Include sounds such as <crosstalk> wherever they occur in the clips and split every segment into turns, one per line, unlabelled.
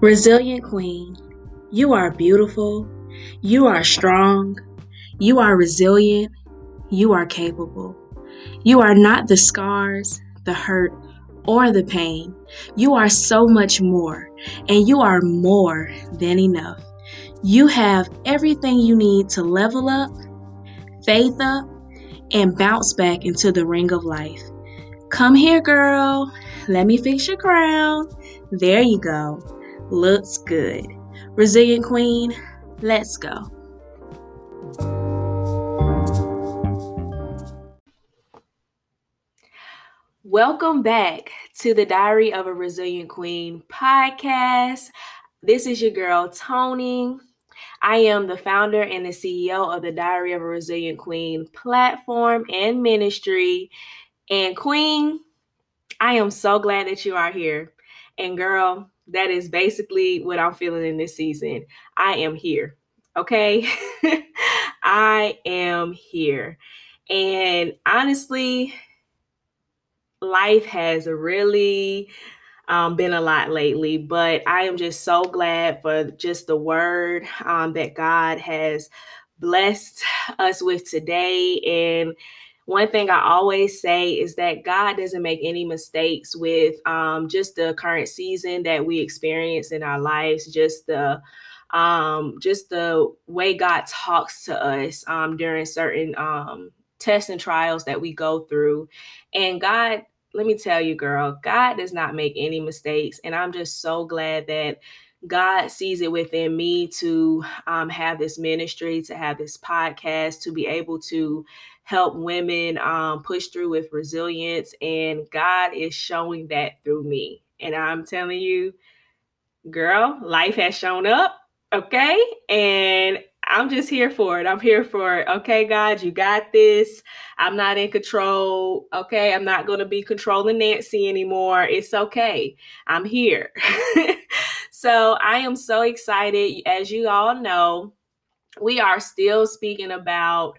Resilient Queen, you are beautiful, you are strong, you are resilient, you are capable. You are not the scars, the hurt, or the pain. You are so much more, and you are more than enough. You have everything you need to level up, faith up, and bounce back into the ring of life. Come here, girl. Let me fix your crown. There you go. Looks good. Resilient Queen, let's go. Welcome back to the Diary of a Resilient Queen podcast. This is your girl, Tony. I am the founder and the CEO of the Diary of a Resilient Queen platform and ministry. And, Queen, I am so glad that you are here. And, girl, that is basically what I'm feeling in this season. I am here. Okay. <laughs> I am here. And honestly, life has really um, been a lot lately, but I am just so glad for just the word um, that God has blessed us with today. And one thing I always say is that God doesn't make any mistakes with um, just the current season that we experience in our lives, just the um, just the way God talks to us um, during certain um, tests and trials that we go through. And God, let me tell you, girl, God does not make any mistakes. And I'm just so glad that God sees it within me to um, have this ministry, to have this podcast, to be able to help women um, push through with resilience. And God is showing that through me. And I'm telling you, girl, life has shown up. Okay. And I'm just here for it. I'm here for it. Okay, God, you got this. I'm not in control. Okay. I'm not going to be controlling Nancy anymore. It's okay. I'm here. <laughs> so I am so excited. As you all know, we are still speaking about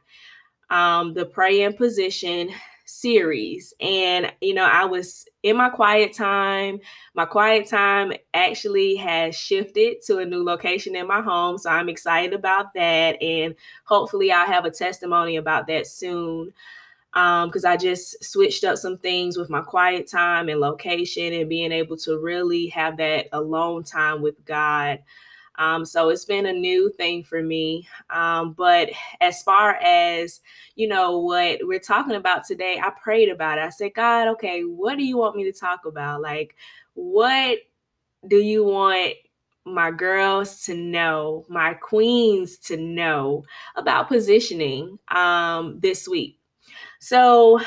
um, the pray in position series. And, you know, I was in my quiet time. My quiet time actually has shifted to a new location in my home. So I'm excited about that. And hopefully, I'll have a testimony about that soon. Because um, I just switched up some things with my quiet time and location and being able to really have that alone time with God. Um, so it's been a new thing for me. Um, but as far as, you know, what we're talking about today, I prayed about it. I said, God, okay, what do you want me to talk about? Like, what do you want my girls to know, my queens to know about positioning um, this week? So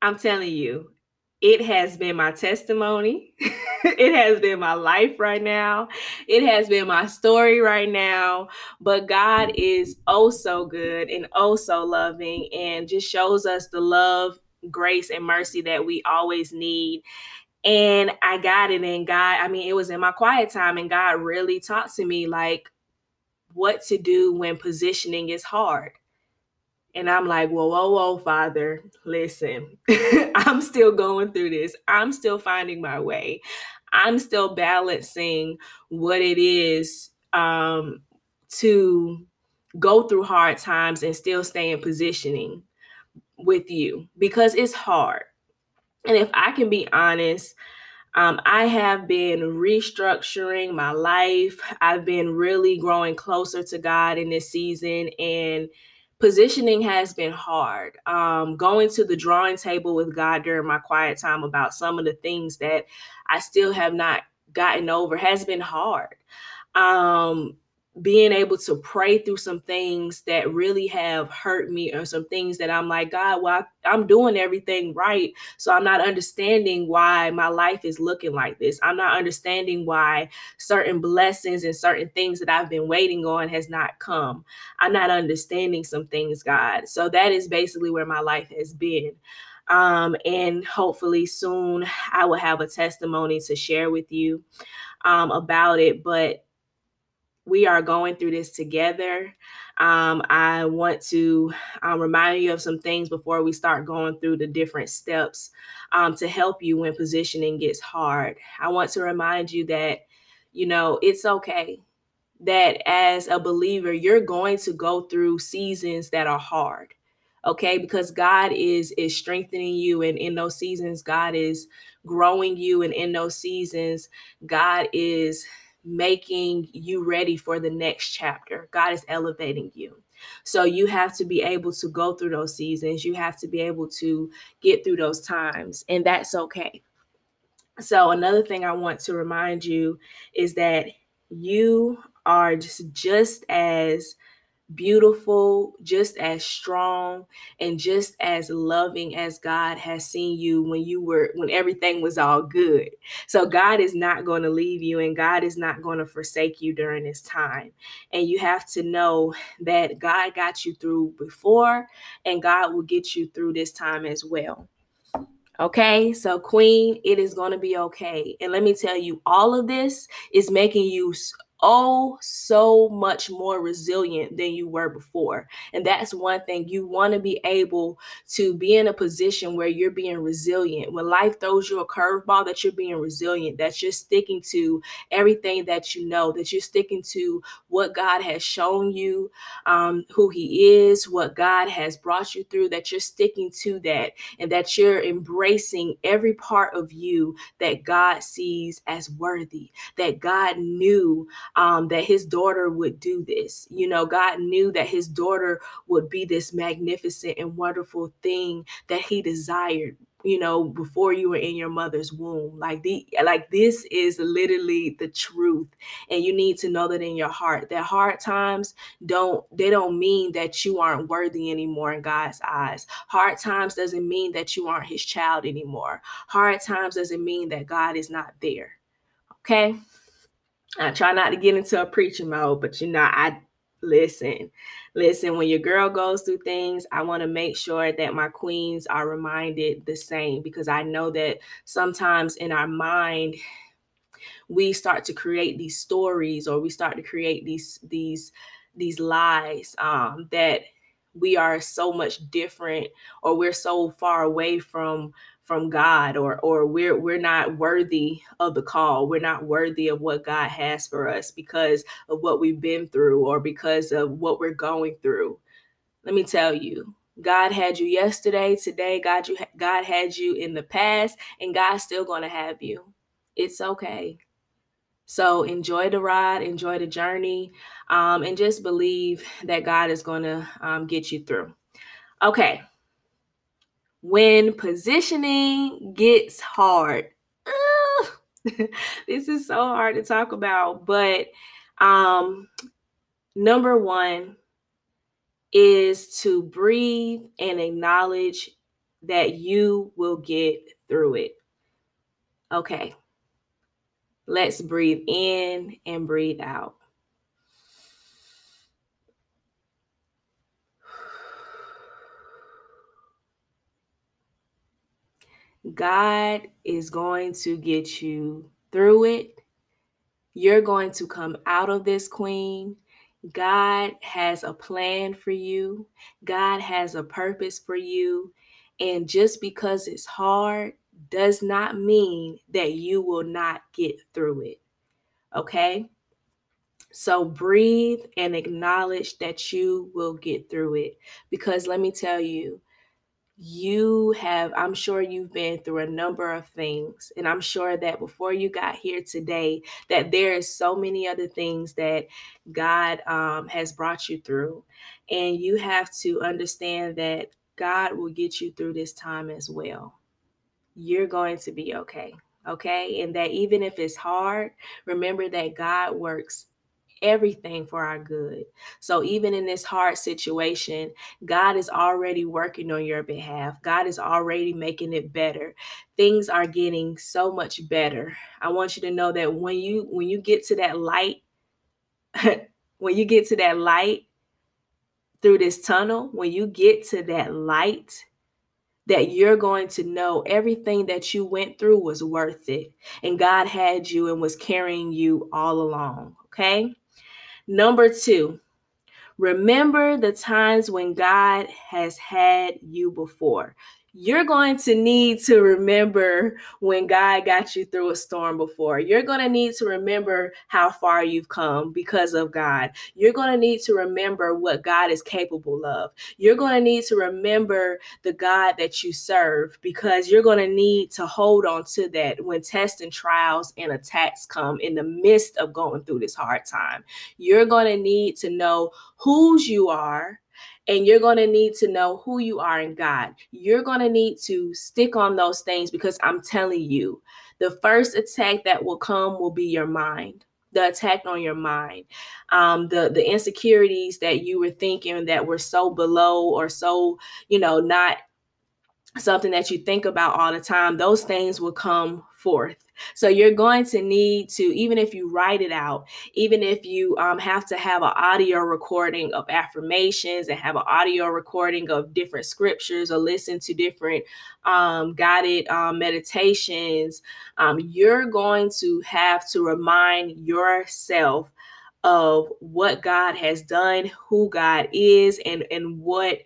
I'm telling you, it has been my testimony. <laughs> it has been my life right now. It has been my story right now. But God is oh so good and oh so loving and just shows us the love, grace, and mercy that we always need. And I got it. And God, I mean, it was in my quiet time, and God really talked to me like what to do when positioning is hard. And I'm like, whoa, whoa, whoa, Father, listen, <laughs> I'm still going through this. I'm still finding my way. I'm still balancing what it is um, to go through hard times and still stay in positioning with you because it's hard. And if I can be honest, um, I have been restructuring my life. I've been really growing closer to God in this season. And positioning has been hard. Um, going to the drawing table with God during my quiet time about some of the things that I still have not gotten over has been hard. Um, being able to pray through some things that really have hurt me or some things that I'm like, God, well, I, am doing everything right. So I'm not understanding why my life is looking like this. I'm not understanding why certain blessings and certain things that I've been waiting on has not come. I'm not understanding some things, God. So that is basically where my life has been. Um, and hopefully soon I will have a testimony to share with you um, about it. But we are going through this together. Um, I want to um, remind you of some things before we start going through the different steps um, to help you when positioning gets hard. I want to remind you that, you know, it's okay that as a believer, you're going to go through seasons that are hard okay because god is is strengthening you and in those seasons god is growing you and in those seasons god is making you ready for the next chapter. God is elevating you. So you have to be able to go through those seasons. You have to be able to get through those times and that's okay. So another thing i want to remind you is that you are just just as beautiful, just as strong, and just as loving as God has seen you when you were when everything was all good. So God is not going to leave you and God is not going to forsake you during this time. And you have to know that God got you through before and God will get you through this time as well. Okay, so Queen, it is going to be okay. And let me tell you, all of this is making you oh so much more resilient than you were before. And that's one thing you want to be able to be in a position where you're being resilient. When life throws you a curveball, that you're being resilient, that you're sticking to everything that you know, that you're sticking to what God has shown you, um, who He is, what God has brought you through, that you're sticking to that, and that you're embracing every part of you that God sees as worthy, that God knew um, that his daughter would do this. You know, God knew that his daughter would be this magnificent and wonderful thing that he desired you know before you were in your mother's womb. Like the like this is literally the truth and you need to know that in your heart that hard times don't they don't mean that you aren't worthy anymore in God's eyes. Hard times doesn't mean that you aren't his child anymore. Hard times doesn't mean that God is not there okay I try not to get into a preaching mode, but you know, I listen, listen. When your girl goes through things, I want to make sure that my queens are reminded the same because I know that sometimes in our mind, we start to create these stories or we start to create these these these lies um, that we are so much different or we're so far away from from God or or we're we're not worthy of the call. We're not worthy of what God has for us because of what we've been through or because of what we're going through. Let me tell you, God had you yesterday, today God you God had you in the past and God's still going to have you. It's okay. So enjoy the ride, enjoy the journey, um, and just believe that God is going to um, get you through. Okay, when positioning gets hard. <laughs> this is so hard to talk about, but um number 1 is to breathe and acknowledge that you will get through it. Okay. Let's breathe in and breathe out. God is going to get you through it. You're going to come out of this, queen. God has a plan for you, God has a purpose for you. And just because it's hard does not mean that you will not get through it. Okay? So breathe and acknowledge that you will get through it. Because let me tell you, you have, I'm sure you've been through a number of things. And I'm sure that before you got here today, that there is so many other things that God um, has brought you through. And you have to understand that God will get you through this time as well. You're going to be okay. Okay. And that even if it's hard, remember that God works everything for our good. So even in this hard situation, God is already working on your behalf. God is already making it better. Things are getting so much better. I want you to know that when you when you get to that light <laughs> when you get to that light through this tunnel, when you get to that light, that you're going to know everything that you went through was worth it. And God had you and was carrying you all along. Okay. Number two, remember the times when God has had you before you're going to need to remember when God got you through a storm before. You're going to need to remember how far you've come because of God. You're going to need to remember what God is capable of. You're going to need to remember the God that you serve because you're going to need to hold on to that when tests and trials and attacks come in the midst of going through this hard time. You're going to need to know whose you are and you're going to need to know who you are in God. You're going to need to stick on those things because I'm telling you, the first attack that will come will be your mind. The attack on your mind, um, the the insecurities that you were thinking that were so below or so, you know, not something that you think about all the time. Those things will come forth so you're going to need to, even if you write it out, even if you um, have to have an audio recording of affirmations and have an audio recording of different scriptures or listen to different um, guided um, meditations, um, you're going to have to remind yourself of what God has done, who God is, and and what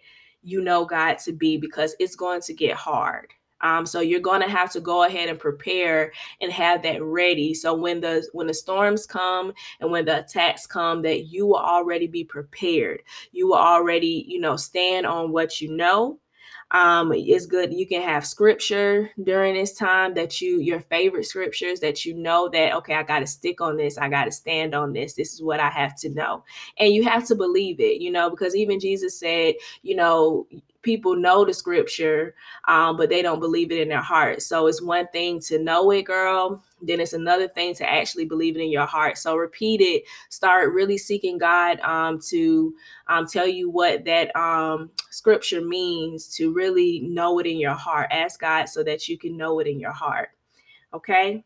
you know God to be because it's going to get hard. Um, so you're going to have to go ahead and prepare and have that ready. So when the when the storms come and when the attacks come, that you will already be prepared. You will already, you know, stand on what you know um, it's good. You can have scripture during this time that you, your favorite scriptures that you know that, okay, I got to stick on this. I got to stand on this. This is what I have to know. And you have to believe it, you know, because even Jesus said, you know, people know the scripture, um, but they don't believe it in their heart. So it's one thing to know it, girl. Then it's another thing to actually believe it in your heart. So repeat it. Start really seeking God um, to um, tell you what that um, scripture means, to really know it in your heart. Ask God so that you can know it in your heart. Okay.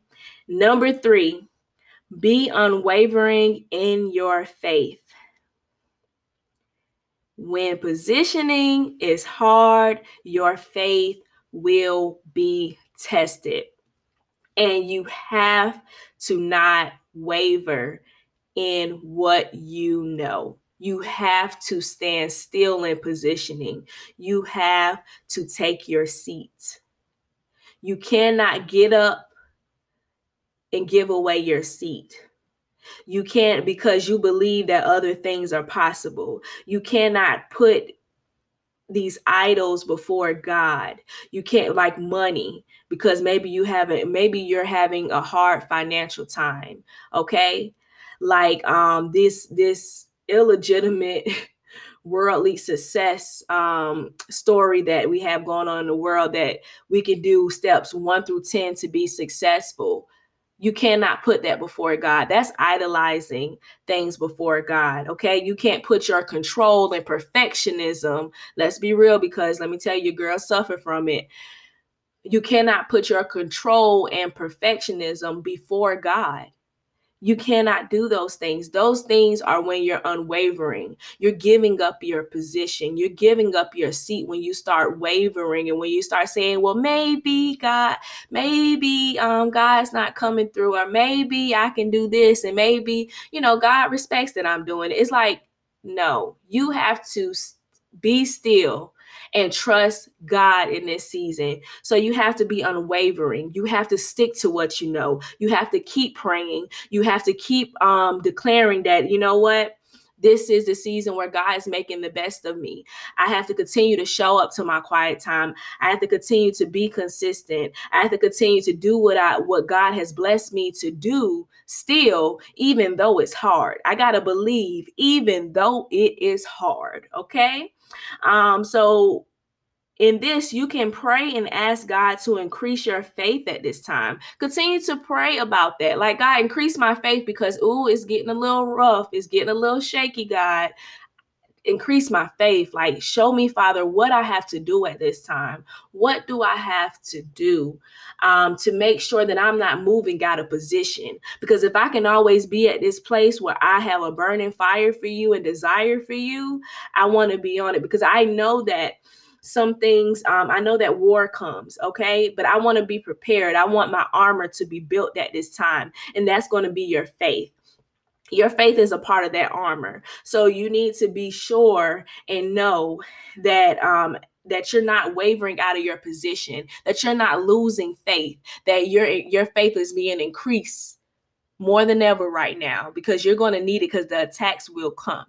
Number three, be unwavering in your faith. When positioning is hard, your faith will be tested. And you have to not waver in what you know. You have to stand still in positioning. You have to take your seat. You cannot get up and give away your seat. You can't because you believe that other things are possible. You cannot put these idols before God. You can't like money because maybe you haven't maybe you're having a hard financial time, okay? Like um this this illegitimate <laughs> worldly success um, story that we have going on in the world that we can do steps 1 through 10 to be successful you cannot put that before God. That's idolizing things before God. Okay. You can't put your control and perfectionism. Let's be real, because let me tell you, girls suffer from it. You cannot put your control and perfectionism before God. You cannot do those things. Those things are when you're unwavering. You're giving up your position. You're giving up your seat when you start wavering and when you start saying, well, maybe God, maybe um, God's not coming through, or maybe I can do this, and maybe, you know, God respects that I'm doing it. It's like, no, you have to be still and trust God in this season. So you have to be unwavering. You have to stick to what you know. You have to keep praying. You have to keep um declaring that, you know what? this is the season where God is making the best of me. I have to continue to show up to my quiet time. I have to continue to be consistent. I have to continue to do what I what God has blessed me to do still even though it's hard. I got to believe even though it is hard, okay? Um, so in this, you can pray and ask God to increase your faith at this time. Continue to pray about that. Like, God, increase my faith because, ooh, it's getting a little rough. It's getting a little shaky, God. Increase my faith. Like, show me, Father, what I have to do at this time. What do I have to do um, to make sure that I'm not moving out of position? Because if I can always be at this place where I have a burning fire for you and desire for you, I want to be on it because I know that some things um, i know that war comes okay but i want to be prepared i want my armor to be built at this time and that's going to be your faith your faith is a part of that armor. So you need to be sure and know that um that you're not wavering out of your position, that you're not losing faith, that your your faith is being increased more than ever right now because you're going to need it because the attacks will come.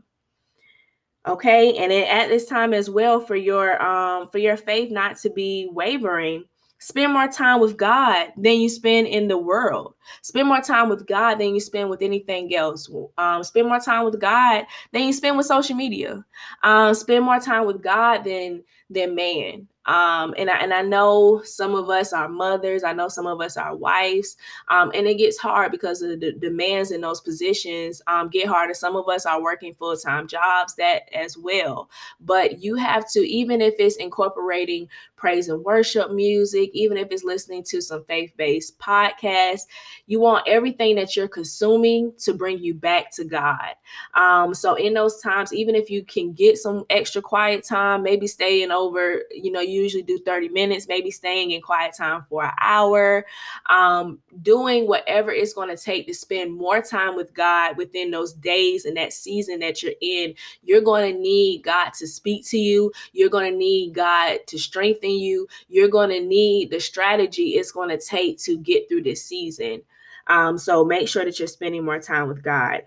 Okay, and at this time as well for your um for your faith not to be wavering, Spend more time with God than you spend in the world. Spend more time with God than you spend with anything else. Um, spend more time with God than you spend with social media. Um, spend more time with God than than man. Um, and I and I know some of us are mothers. I know some of us are wives. Um, and it gets hard because of the demands in those positions um, get harder. Some of us are working full time jobs that as well. But you have to, even if it's incorporating praise and worship music, even if it's listening to some faith based podcasts, you want everything that you're consuming to bring you back to God. Um, so in those times, even if you can get some extra quiet time, maybe staying over, you know, you usually do 30 minutes, maybe staying in quiet time for an hour, um, doing whatever it's going to take to spend more time with God within those days and that season that you're in. You're going to need God to speak to you. You're going to need God to strengthen you. You're going to need the strategy it's going to take to get through this season. Um, so make sure that you're spending more time with God.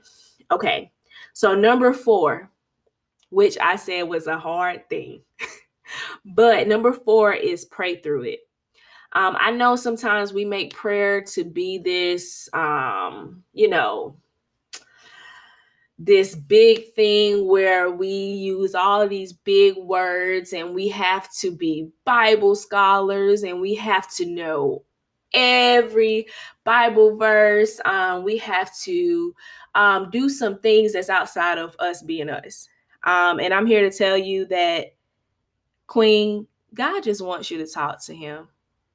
Okay. So, number four, which I said was a hard thing. But number four is pray through it. Um, I know sometimes we make prayer to be this, um, you know, this big thing where we use all of these big words and we have to be Bible scholars and we have to know every Bible verse. Um, we have to um, do some things that's outside of us being us. Um, and I'm here to tell you that Queen, God just wants you to talk to him.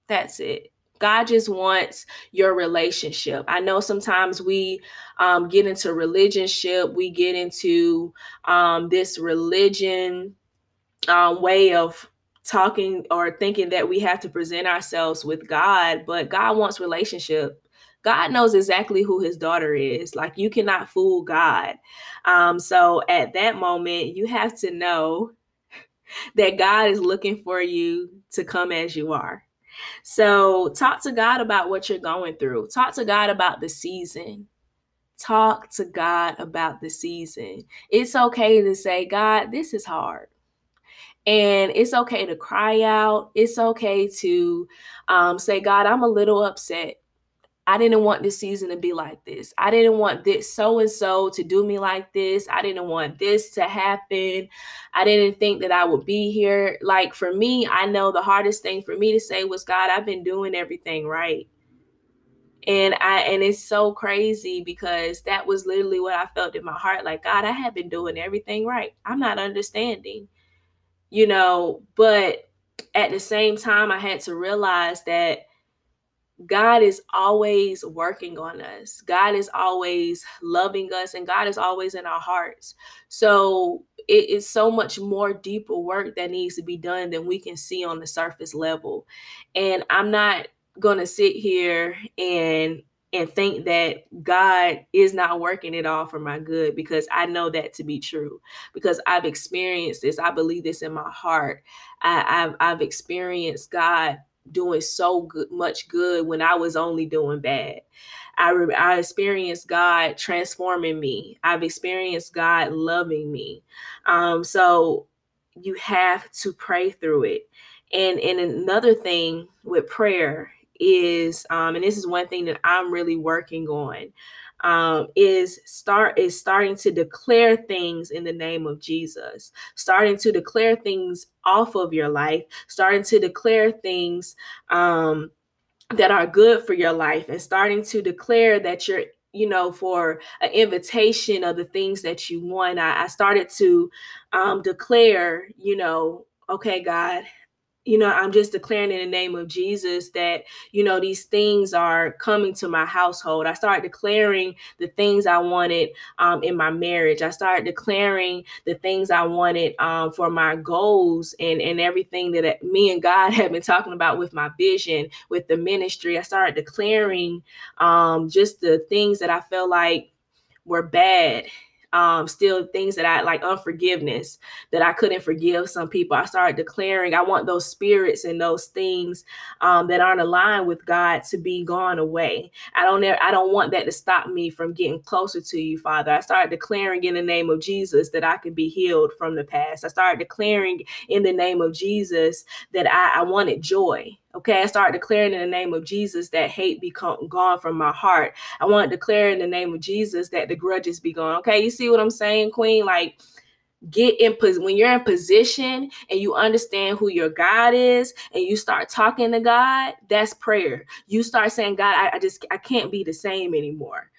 That's it. God just wants your relationship. I know sometimes we um, get into religionship, we get into um, this religion um, way of talking or thinking that we have to present ourselves with God, but God wants relationship. God knows exactly who his daughter is. Like you cannot fool God. Um, so at that moment, you have to know that God is looking for you to come as you are. So, talk to God about what you're going through. Talk to God about the season. Talk to God about the season. It's okay to say, God, this is hard. And it's okay to cry out. It's okay to um, say, God, I'm a little upset. I didn't want this season to be like this. I didn't want this so and so to do me like this. I didn't want this to happen. I didn't think that I would be here. Like for me, I know the hardest thing for me to say was, God, I've been doing everything right. And I and it's so crazy because that was literally what I felt in my heart. Like, God, I have been doing everything right. I'm not understanding. You know, but at the same time, I had to realize that God is always working on us. God is always loving us and God is always in our hearts. So it is so much more deeper work that needs to be done than we can see on the surface level. And I'm not going to sit here and and think that God is not working it all for my good because I know that to be true because I've experienced this. I believe this in my heart. I, have I've experienced God doing so good, much good when I was only doing bad. I, re- I experienced God transforming me. I've experienced God loving me. Um, so you have to pray through it. And and another thing with prayer is, um, and this is one thing that I'm really working on um, is start is starting to declare things in the name of Jesus, starting to declare things off of your life, starting to declare things um, that are good for your life, and starting to declare that you're you know, for an invitation of the things that you want. I, I started to um, declare, you know, okay, God, you know, I'm just declaring in the name of Jesus that, you know, these things are coming to my household. I started declaring the things I wanted um, in my marriage. I started declaring the things I wanted um, for my goals and, and everything that me and God <laughs> have been talking about with my vision, with the ministry. I started declaring um, just the things that I felt like were bad um, still things that I like unforgiveness that I couldn't forgive some people. I started declaring I want those spirits and those things um, that aren't aligned with God to be gone away. I don't I don't want that to stop me from getting closer to you, Father. I started declaring in the name of Jesus that I could be healed from the past. I started declaring in the name of Jesus that I, I wanted joy. Okay, I start declaring in the name of Jesus that hate be gone from my heart. I want to declare in the name of Jesus that the grudges be gone. Okay, you see what I'm saying, Queen? Like, get in when you're in position and you understand who your God is and you start talking to God, that's prayer. You start saying, God, I, I just I can't be the same anymore.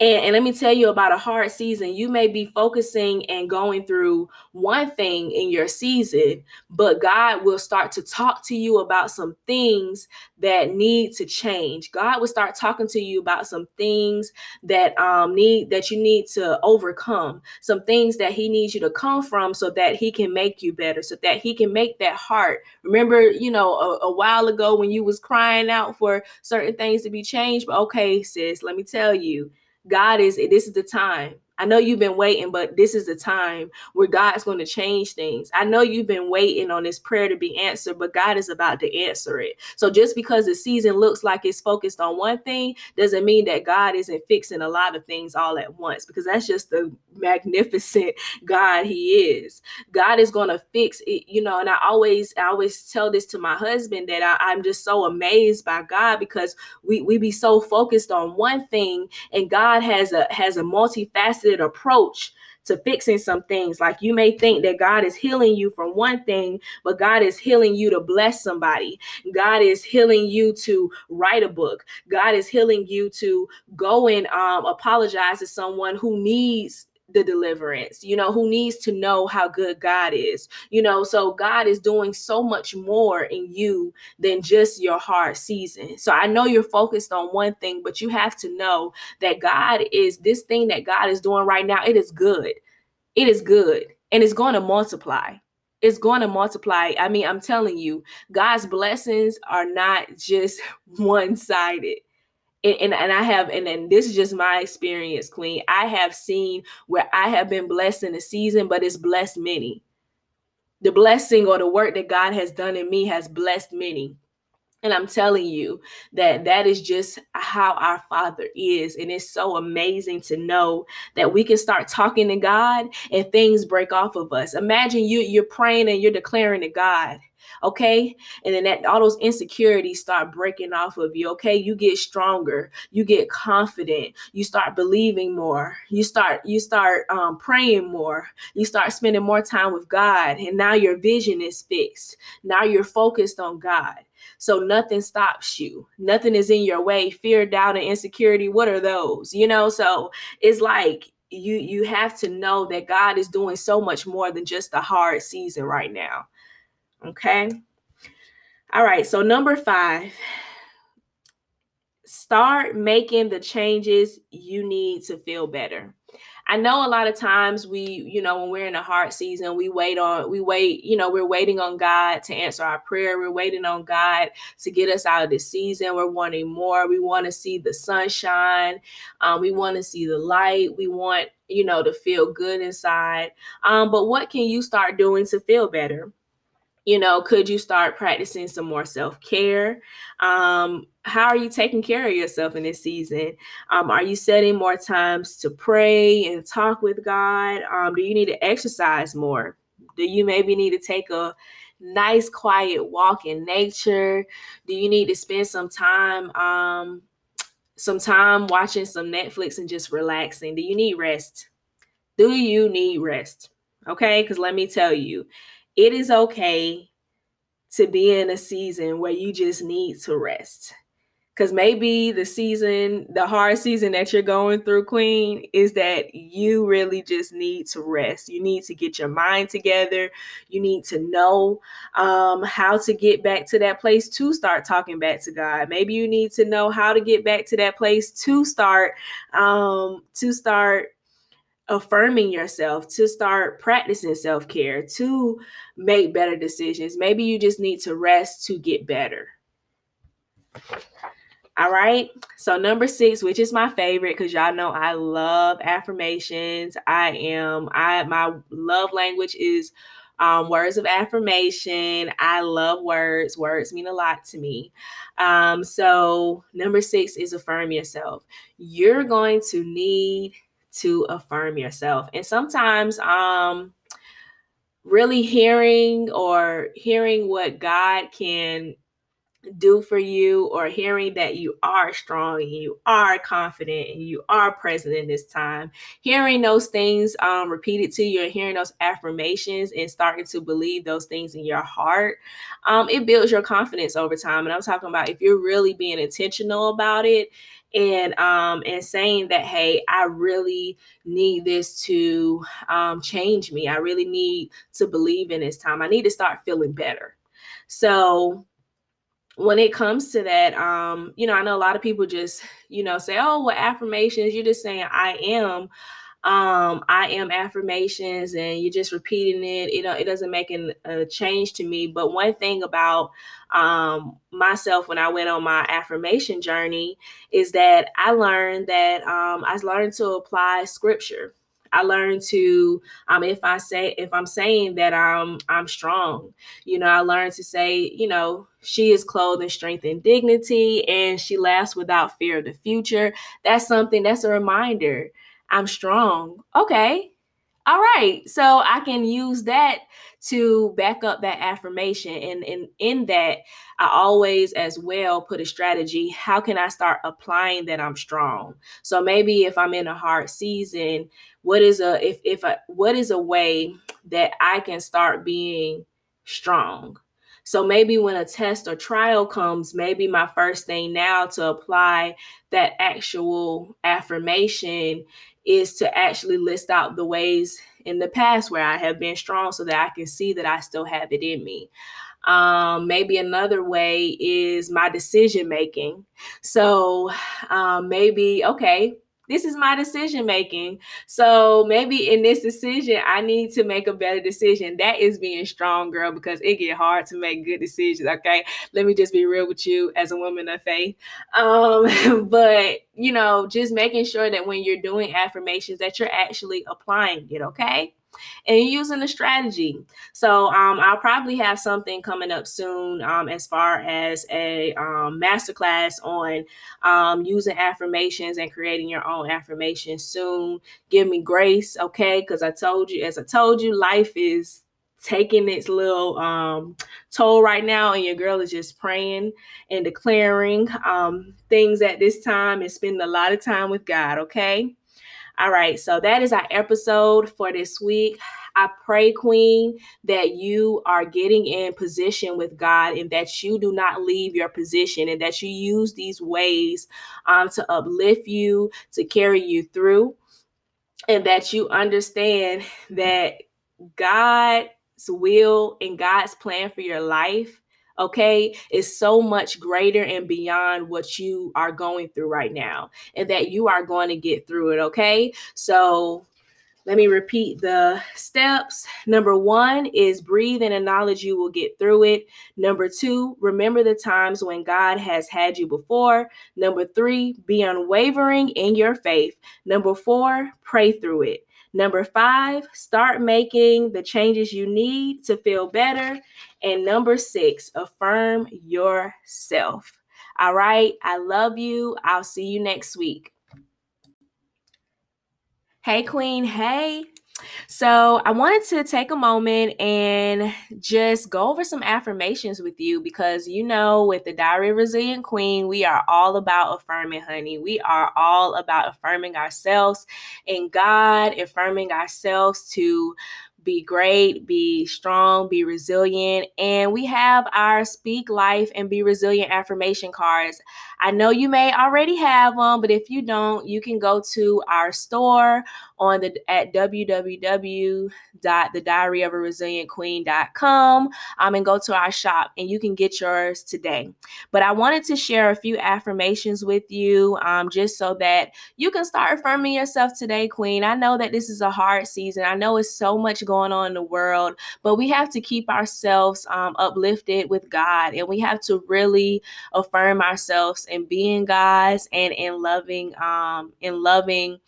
And, and, let me tell you about a hard season. You may be focusing and going through one thing in your season, but God will start to talk to you about some things that need to change. God will start talking to you about some things that um need that you need to overcome, some things that He needs you to come from so that He can make you better, so that He can make that heart. Remember, you know, a, a while ago when you was crying out for certain things to be changed, but okay, sis, let me tell you God is this is the time I know you've been waiting, but this is the time where God's going to change things. I know you've been waiting on this prayer to be answered, but God is about to answer it. So just because the season looks like it's focused on one thing doesn't mean that God isn't fixing a lot of things all at once because that's just the magnificent <laughs> God he is. God is going to fix it, you know, and I always I always tell this to my husband that I, I'm just so amazed by God because we we be so focused on one thing and God has a has a multifaceted approach to fixing some things. Like you may think that God is healing you from one thing, but God is healing you to bless somebody. God is healing you to write a book. God is healing you to go and um, apologize to someone who needs the deliverance, you know, who needs to know how good God is, you know. So God is doing so much more in you than just your hard season. So I know you're focused on one thing, but you have to know that God is this thing that God is doing right now, it is good. It is good and it's going to multiply it's going to multiply. I mean, I'm telling you, God's blessings are not just <laughs> one sided and, and, I have, and, and this is just my experience, Queen. I have seen where I have been blessed in a season, but it's blessed many. The blessing or the work that God has done in me has blessed many. And I'm telling you that that is just how our Father is. And it's so amazing to know that we can start talking to God and things break off of us. Imagine you you're praying and you're declaring to God okay? And then that all those insecurities start breaking off of you okay? You get stronger you get confident you start believing more you start you start um, praying more you start spending more time with god and now your vision is fixed. Now you're focused on god. So nothing stops you. Nothing is in your way. Fear doubt and insecurity what are those? You know so it's like you you have to know that god is doing so much more than just a hard season right now Okay. All right. So, number five, start making the changes you need to feel better. I know a lot of times we, you know, when we're in a hard season, we wait on, we wait, you know, we're waiting on God to answer our prayer. We're waiting on God to get us out of the season. We're wanting more. We want to see the sunshine. Um, we want to see the light. We want, you know, to feel good inside. Um, but what can you start doing to feel better? You know could you start practicing some more self-care? Um, how are you taking care of yourself in this season? Um, are you setting more times to pray and talk with god? Um, do you need to exercise more? Do you maybe need to take a nice quiet walk in nature? Do you need to spend some time um, some time watching some netflix and just relaxing? Do you need rest? Do you need rest? Okay because let me tell you it is okay to be in a season where you just need to rest. Because maybe the season, the hard season that you're going through, Queen, is that you really just need to rest. You need to get your mind together. You need to know um, how to get back to that place to start talking back to God. Maybe you need to know how to get back to that place to start um, to start affirming yourself, to start practicing self care, to make better decisions. Maybe you just need to rest to get better. All right. So number six, which is my favorite, because y'all know I love affirmations. I am, I my love language is um, words of affirmation. I love words. Words mean a lot to me. Um, so number six is affirm yourself. You're going to need to affirm yourself. And sometimes um really hearing or hearing what God can do for you or hearing that you are strong and you are confident and you are present in this time hearing those things um, repeated to you and hearing those affirmations and starting to believe those things in your heart um, it builds your confidence over time and i'm talking about if you're really being intentional about it and um and saying that hey i really need this to um change me. I really need to believe in this time. I need to start feeling better. So when it comes to that, um, you know, I know a lot of people just, you know, say, oh, well, affirmations, you're just saying I am. Um, I am affirmations and you're just repeating it. You know, it doesn't make an, a change to me. But one thing about um, myself when I went on my affirmation journey is that I learned that um, I learned to apply scripture. I learned to um if I say if I'm saying that I'm I'm strong, you know, I learned to say, you know, she is clothed in strength and dignity and she laughs without fear of the future. That's something that's a reminder. I'm strong. Okay. All right. So I can use that to back up that affirmation. And, and in that, I always as well put a strategy. How can I start applying that I'm strong? So maybe if I'm in a hard season, what is a if if a, what is a way that I can start being strong? So maybe when a test or trial comes, maybe my first thing now to apply that actual affirmation is to actually list out the ways in the past where I have been strong so that I can see that I still have it in me. Um, maybe another way is my decision making. So um, maybe, okay, this is my decision making. So maybe in this decision, I need to make a better decision. That is being strong, girl, because it get hard to make good decisions. Okay, let me just be real with you as a woman of faith. Um, <laughs> but you know, just making sure that when you're doing affirmations, that you're actually applying it. Okay and using the strategy. So um, I'll probably have something coming up soon um, as far as a um, masterclass on um, using affirmations and creating your own affirmations soon. Give me grace, okay? Because I told you, as I told you, life is taking its little um, toll right now, and your girl is just praying and declaring um, things at this time and spending a lot of time with God, okay? All right, so that is our episode for this week. I pray, Queen, that you are getting in position with God and that you do not leave your position and that you use these ways um, to uplift you, to carry you through, and that you understand that God's will and God's plan for your life okay, is so much greater and beyond what you are going through right now, and that you are going to get through it, okay? So, let me repeat the steps. Number one is breathe and acknowledge you will get through it. Number two, remember the times when God has had you before. Number three, be unwavering in your faith. Number four, pray through it. Number five, start making the changes you need to feel better. And number six, affirm yourself. All right. I love you. I'll see you next week. Hey, Queen. Hey. So, I wanted to take a moment and just go over some affirmations with you because you know, with the Diary Resilient Queen, we are all about affirming, honey. We are all about affirming ourselves in God, affirming ourselves to be great, be strong, be resilient. And we have our Speak Life and Be Resilient affirmation cards. I know you may already have them, but if you don't, you can go to our store on the at www.thediaryofaresilientqueen.com um, and go to our shop and you can get yours today. But I wanted to share a few affirmations with you um, just so that you can start affirming yourself today, Queen. I know that this is a hard season. I know it's so much going on in the world, but we have to keep ourselves um, uplifted with God and we have to really affirm ourselves in being God's and in loving, um, in loving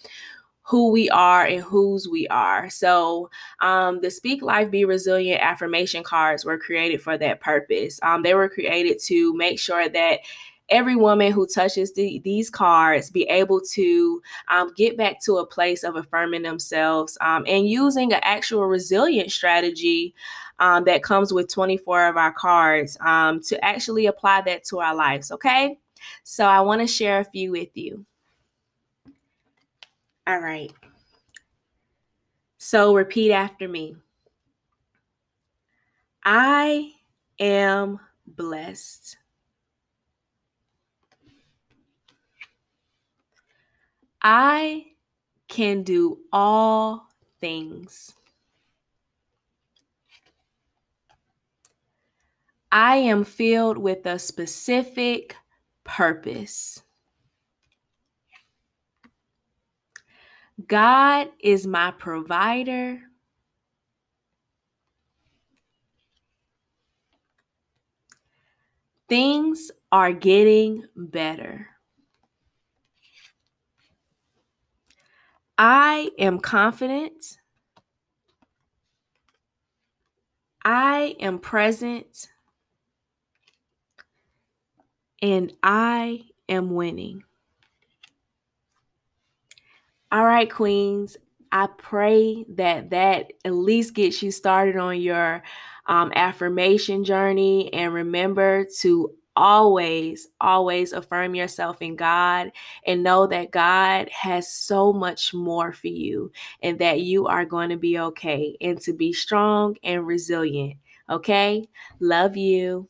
who we are and whose we are. So, um, the Speak Life Be Resilient affirmation cards were created for that purpose. Um, they were created to make sure that every woman who touches the, these cards be able to um, get back to a place of affirming themselves um, and using an actual resilient strategy um, that comes with 24 of our cards um, to actually apply that to our lives. Okay. So I want to share a few with you. All right. So repeat after me. I am blessed. I can do all things. I am filled with a specific purpose. God is my provider. Things are getting better. I am confident. I am present. And I am winning. All right, Queens. I pray that that at least gets you started on your um, affirmation journey. And remember to always, always affirm yourself in God and know that God has so much more for you and that you are going to be okay and to be strong and resilient. Okay? Love you.